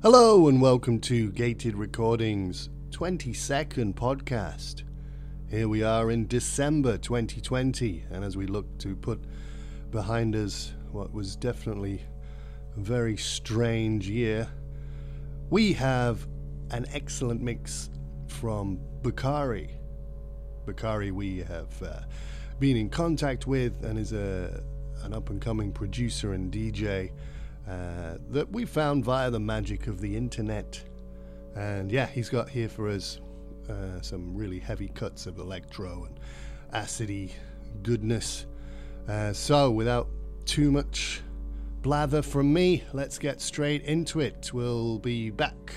Hello and welcome to Gated Recordings 22nd podcast. Here we are in December 2020, and as we look to put behind us what was definitely a very strange year, we have an excellent mix from Bakari. Bakari, we have uh, been in contact with and is a, an up and coming producer and DJ uh, that we found via the magic of the internet. And yeah, he's got here for us uh, some really heavy cuts of electro and acidy goodness. Uh, so, without too much blather from me, let's get straight into it. We'll be back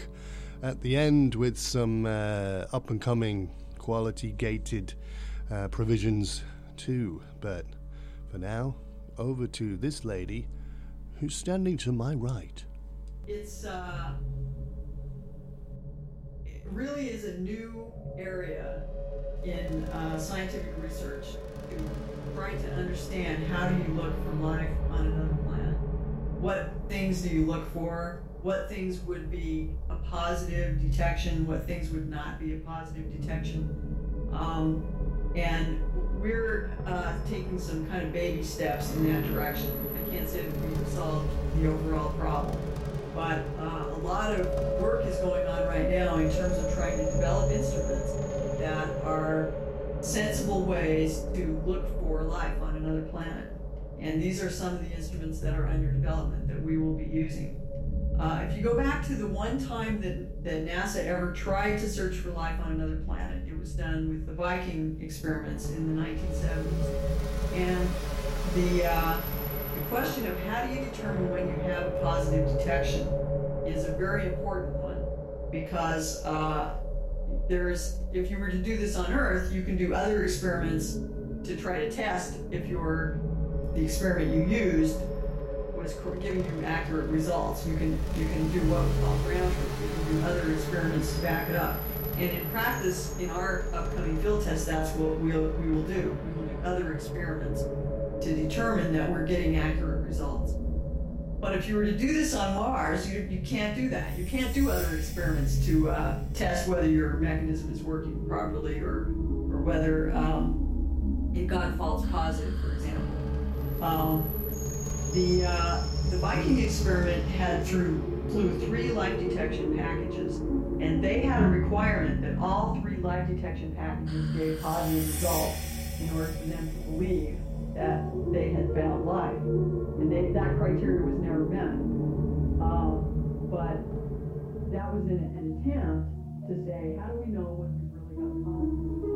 at the end with some uh, up and coming quality gated uh, provisions too. But for now, over to this lady who's standing to my right. It's uh, it really is a new area in uh, scientific research to try to understand how do you look for life on another planet. What things do you look for? What things would be a positive detection? What things would not be a positive detection? Um, and we're uh, taking some kind of baby steps in that direction I can't say that we've solved the overall problem. But uh, a lot of work is going on right now in terms of trying to develop instruments that are sensible ways to look for life on another planet. And these are some of the instruments that are under development that we will be using. Uh, if you go back to the one time that, that NASA ever tried to search for life on another planet, it was done with the Viking experiments in the 1970s. And the uh, question of how do you determine when you have a positive detection is a very important one because uh, there's if you were to do this on Earth, you can do other experiments to try to test if your the experiment you used was giving you accurate results. You can you can do what we call. You can do other experiments to back it up. And in practice, in our upcoming field test, that's what we'll, we will do. We will do other experiments to determine that we're getting accurate results. But if you were to do this on Mars, you, you can't do that. You can't do other experiments to uh, test whether your mechanism is working properly or, or whether um, it got false positive, for example. Um, the, uh, the Viking experiment had through flew three life detection packages, and they had a requirement that all three life detection packages gave positive results in order for them to believe that they had found life. And they, that criteria was never met. Um, but that was an, an attempt to say, how do we know when we've really got positive?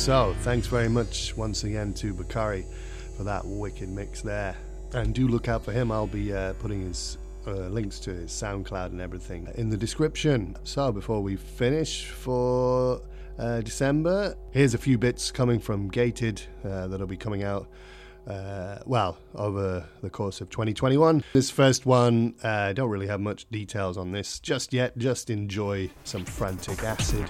So thanks very much once again to Bakari for that wicked mix there. And do look out for him. I'll be uh, putting his uh, links to his SoundCloud and everything in the description. So before we finish for uh, December, here's a few bits coming from Gated uh, that'll be coming out. Uh, well, over the course of 2021. This first one, I uh, don't really have much details on this just yet. Just enjoy some frantic acid.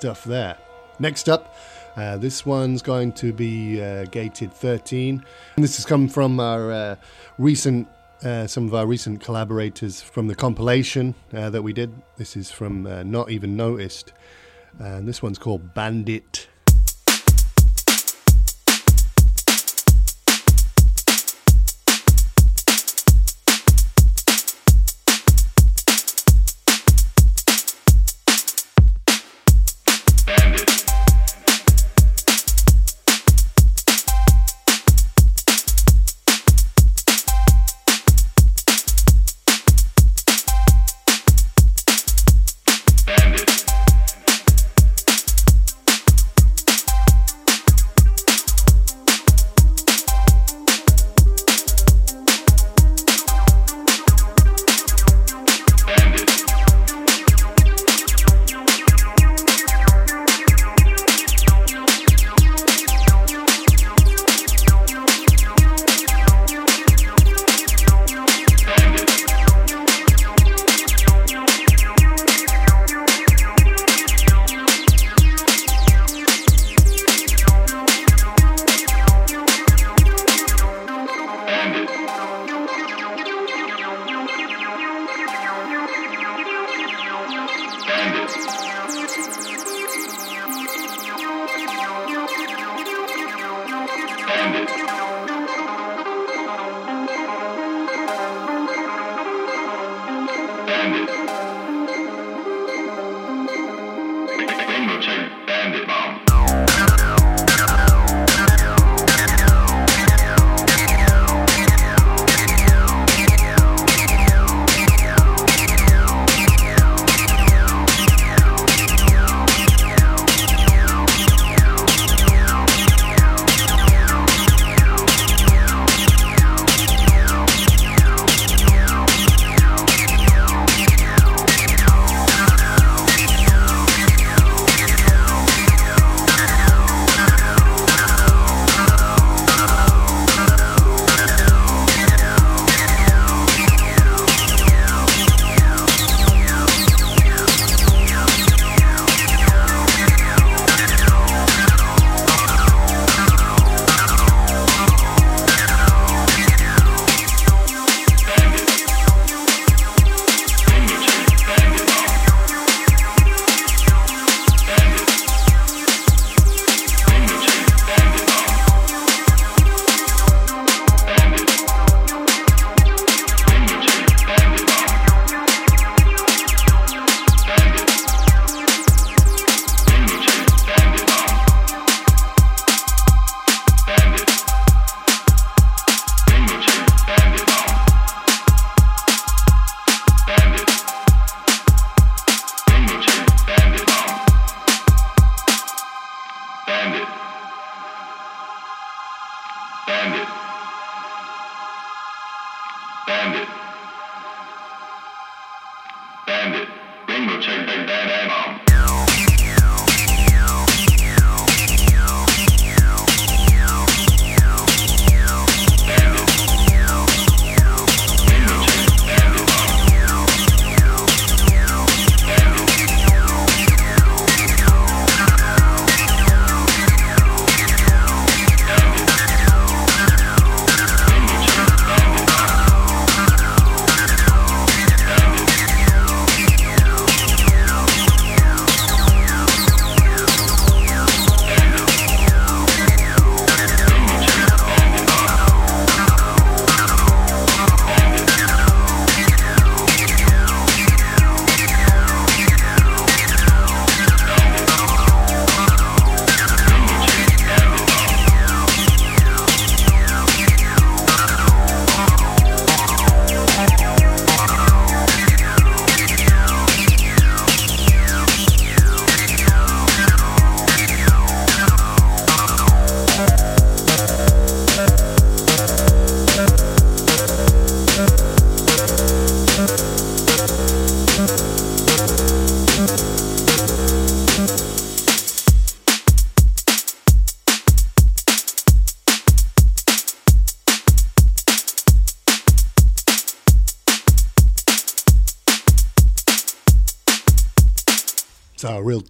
Stuff there. Next up, uh, this one's going to be uh, gated 13. And this has come from our uh, recent, uh, some of our recent collaborators from the compilation uh, that we did. This is from uh, Not Even Noticed. And this one's called Bandit.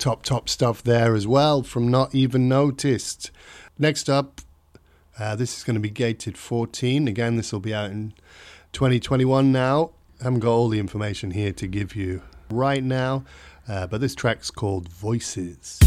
Top, top stuff there as well from Not Even Noticed. Next up, uh, this is going to be Gated 14. Again, this will be out in 2021 now. I haven't got all the information here to give you right now, uh, but this track's called Voices.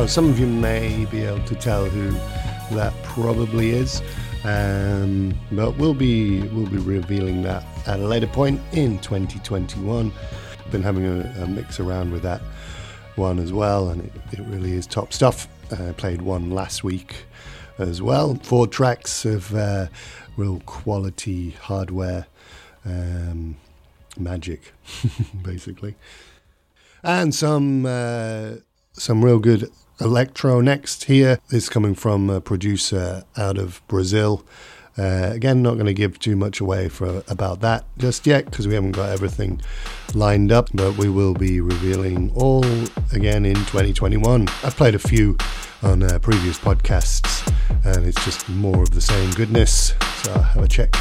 So some of you may be able to tell who that probably is, um, but we'll be we'll be revealing that at a later point in 2021. Been having a, a mix around with that one as well, and it, it really is top stuff. I played one last week as well. Four tracks of uh, real quality hardware um, magic, basically, and some uh, some real good electro next. here. Here is coming from a producer out of Brazil. Uh, again, not going to give too much away for about that just yet because we haven't got everything lined up, but we will be revealing all again in 2021. I've played a few on uh, previous podcasts, and it's just more of the same goodness. So have a check.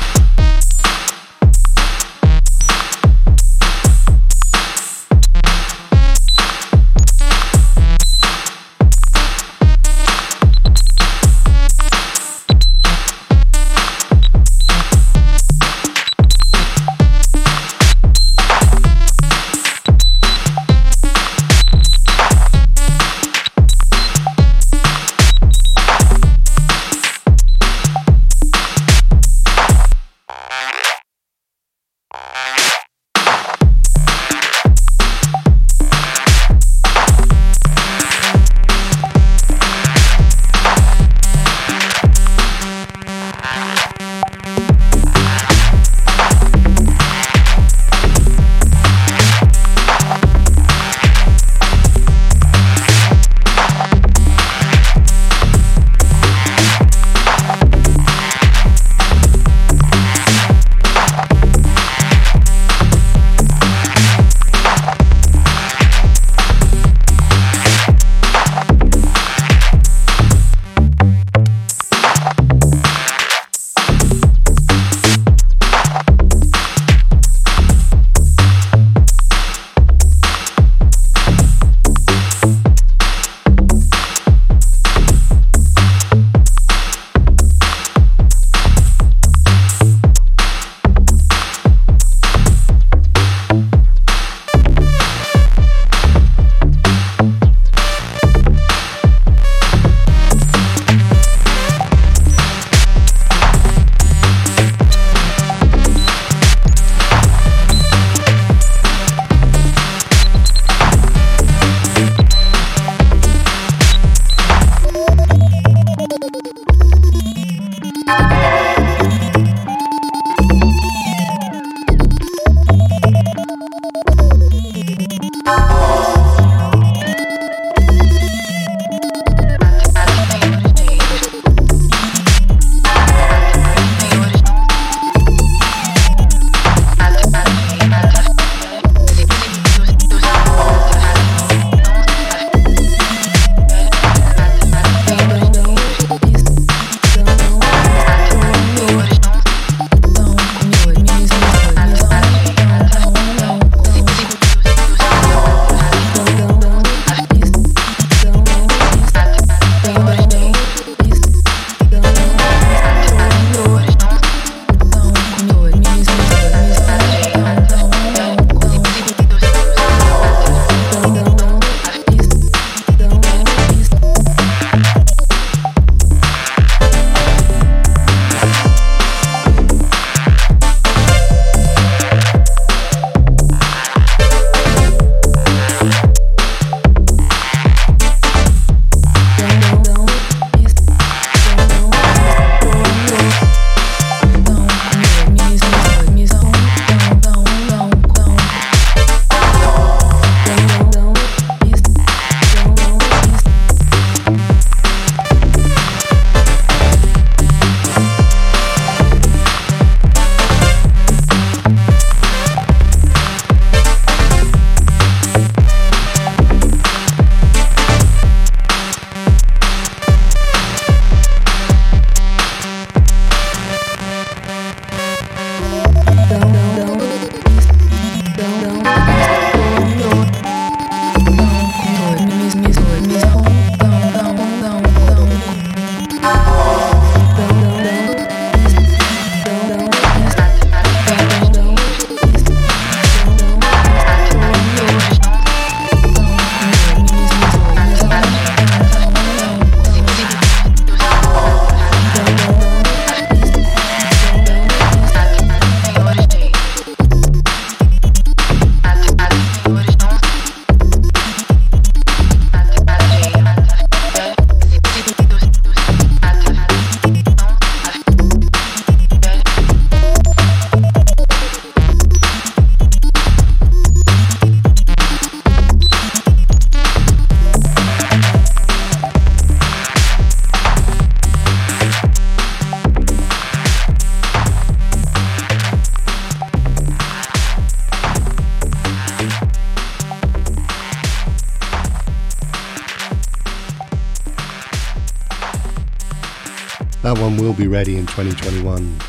Will be ready in 2021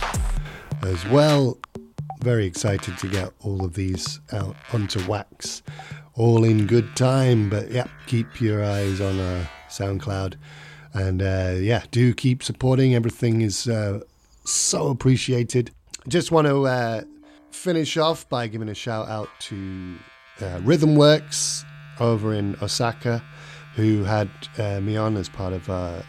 as well. Very excited to get all of these out onto wax, all in good time. But yeah, keep your eyes on uh, SoundCloud, and uh, yeah, do keep supporting. Everything is uh, so appreciated. Just want to uh, finish off by giving a shout out to uh, Rhythm Works over in Osaka, who had uh, me on as part of a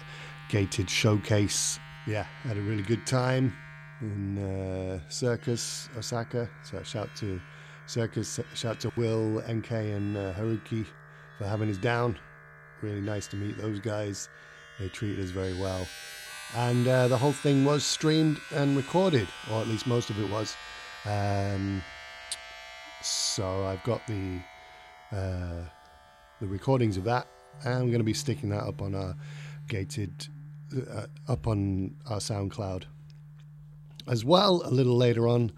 gated showcase. Yeah, had a really good time in uh, Circus Osaka. So shout to Circus, shout to Will, NK, and uh, Haruki for having us down. Really nice to meet those guys. They treated us very well. And uh, the whole thing was streamed and recorded, or at least most of it was. Um, so I've got the uh, the recordings of that. And I'm going to be sticking that up on our gated, uh, up on our SoundCloud as well a little later on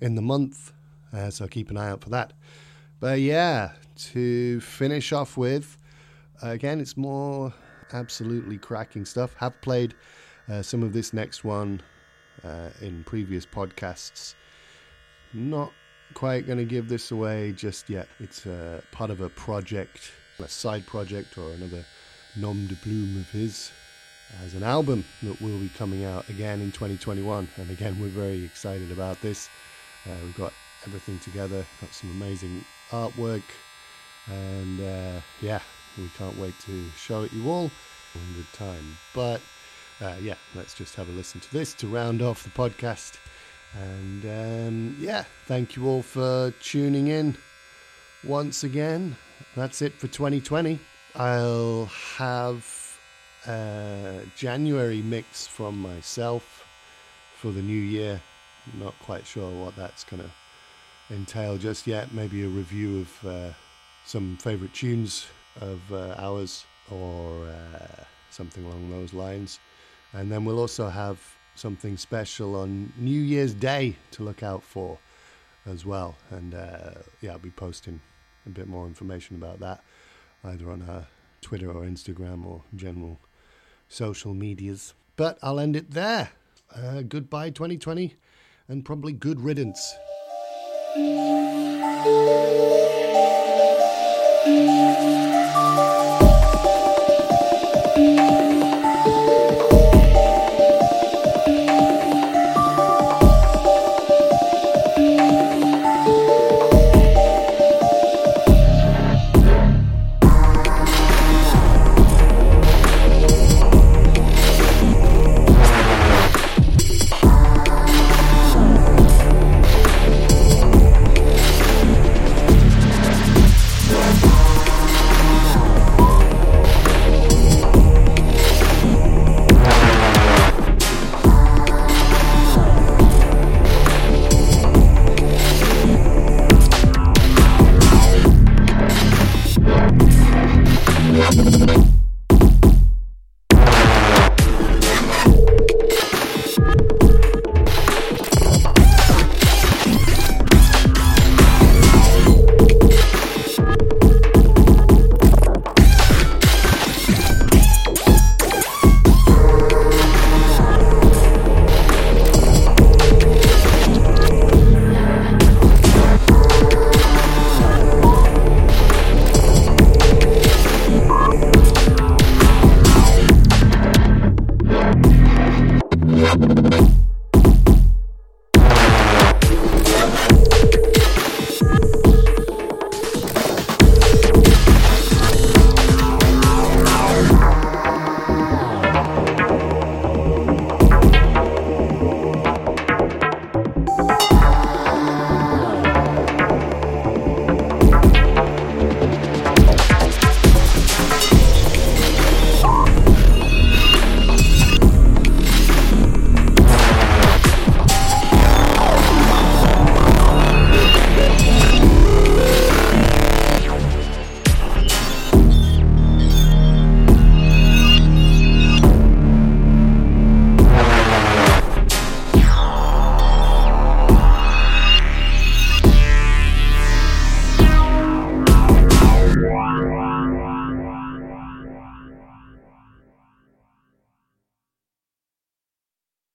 in the month. Uh, so keep an eye out for that. But yeah, to finish off with, uh, again, it's more absolutely cracking stuff. Have played uh, some of this next one uh, in previous podcasts. Not quite going to give this away just yet. It's uh, part of a project, a side project, or another nom de plume of his as an album that will be coming out again in 2021. And again, we're very excited about this. Uh, we've got everything together, got some amazing artwork, and uh, yeah, we can't wait to show it you all in good time. But uh, yeah, let's just have a listen to this to round off the podcast. And um, yeah, thank you all for tuning in once again. That's it for 2020. I'll have a January mix from myself for the new year. Not quite sure what that's going to entail just yet. Maybe a review of uh, some favourite tunes of uh, ours or uh, something along those lines. And then we'll also have something special on New Year's Day to look out for as well. And uh, yeah, I'll be posting a bit more information about that either on Twitter or Instagram or general social medias. But I'll end it there. Uh, goodbye 2020 and probably good riddance.